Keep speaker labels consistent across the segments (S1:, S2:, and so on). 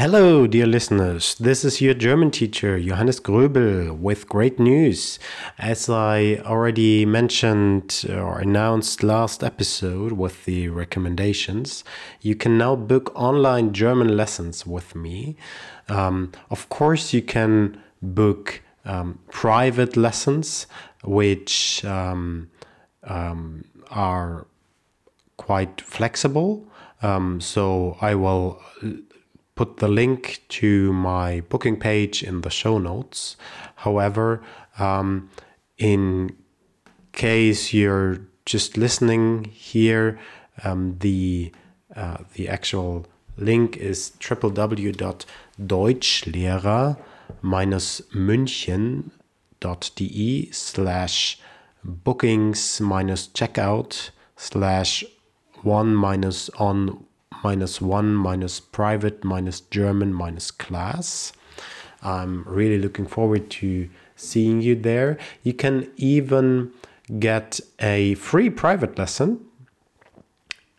S1: Hello, dear listeners. This is your German teacher, Johannes Gröbel, with great news. As I already mentioned or announced last episode with the recommendations, you can now book online German lessons with me. Um, of course, you can book um, private lessons, which um, um are quite flexible. Um, so I will put the link to my booking page in the show notes. However, um, in case you're just listening here, um, the uh, the actual link is www.deutschlehrer-münchen.de slash bookings minus checkout slash one minus on minus one minus private minus German minus class. I'm really looking forward to seeing you there. You can even get a free private lesson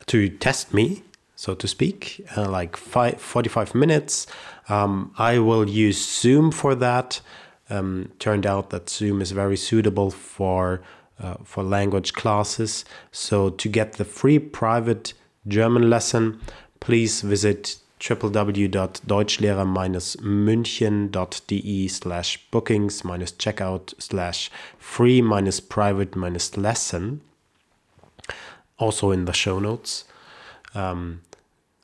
S1: to test me, so to speak, uh, like five, 45 minutes. Um, I will use Zoom for that. Um, turned out that Zoom is very suitable for uh, for language classes. So to get the free private German lesson, please visit www.deutschlehrer-münchen.de slash bookings minus checkout slash free minus private minus lesson. Also in the show notes. Um,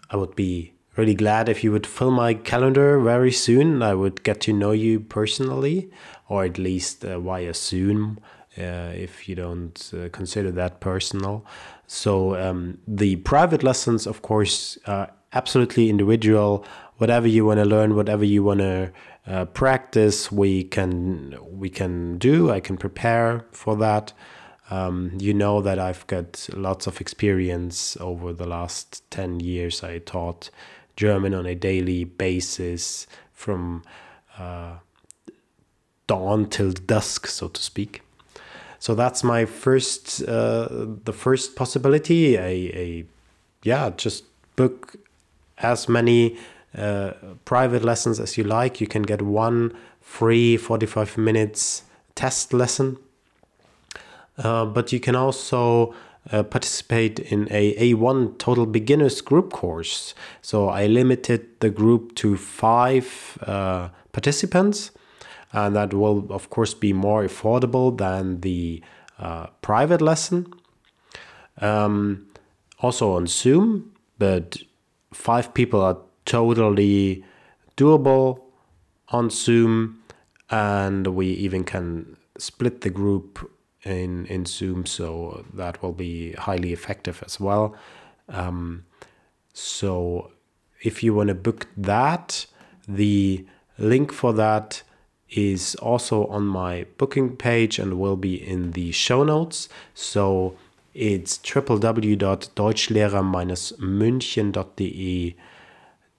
S1: I would be really glad if you would fill my calendar very soon. I would get to know you personally, or at least uh, via Zoom if you don't uh, consider that personal. So um, the private lessons, of course, are absolutely individual. Whatever you want to learn, whatever you want to uh, practice, we can we can do. I can prepare for that. Um, you know that I've got lots of experience over the last ten years. I taught German on a daily basis from uh, dawn till dusk, so to speak. So that's my first, uh, the first possibility. A, a, yeah, just book as many uh, private lessons as you like. You can get one free 45 minutes test lesson. Uh, but you can also uh, participate in a A1 total beginners group course. So I limited the group to five uh, participants and that will of course be more affordable than the uh, private lesson. Um, also on Zoom, but five people are totally doable on Zoom, and we even can split the group in in Zoom, so that will be highly effective as well. Um, so if you want to book that, the link for that is also on my booking page and will be in the show notes. So it's www.deutschlehrer-münchen.de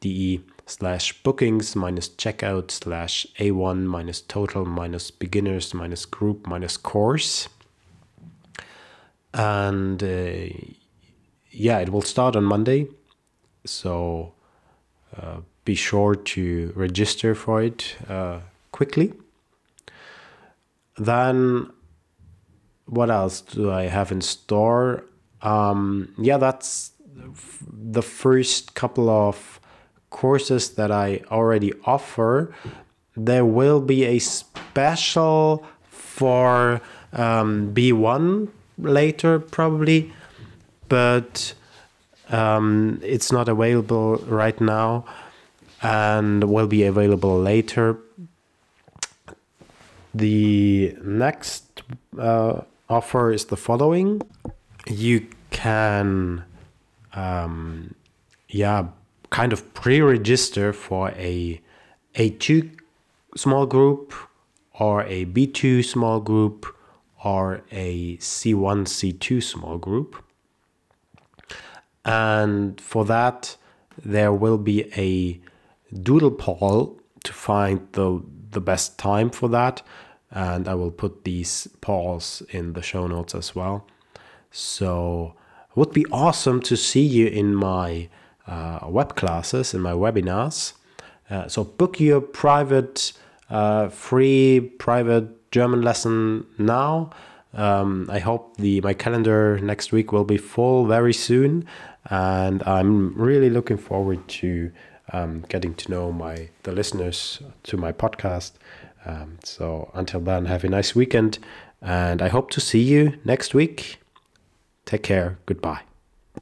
S1: de slash bookings minus checkout slash A1 minus total minus beginners minus group minus course. And uh, yeah, it will start on Monday. So uh, be sure to register for it. Uh, quickly. Then, what else do I have in store? Um, yeah, that's the first couple of courses that I already offer. There will be a special for um, B1 later, probably, but um, it's not available right now and will be available later the next uh, offer is the following you can um, yeah kind of pre-register for a a2 small group or a b2 small group or a c1 c2 small group and for that there will be a doodle poll to find the the best time for that. And I will put these polls in the show notes as well. So it would be awesome to see you in my uh, web classes, in my webinars. Uh, so book your private, uh, free private German lesson now. Um, I hope the my calendar next week will be full very soon, and I'm really looking forward to um, getting to know my the listeners to my podcast. Um, so until then, have a nice weekend, and I hope to see you next week. Take care. Goodbye.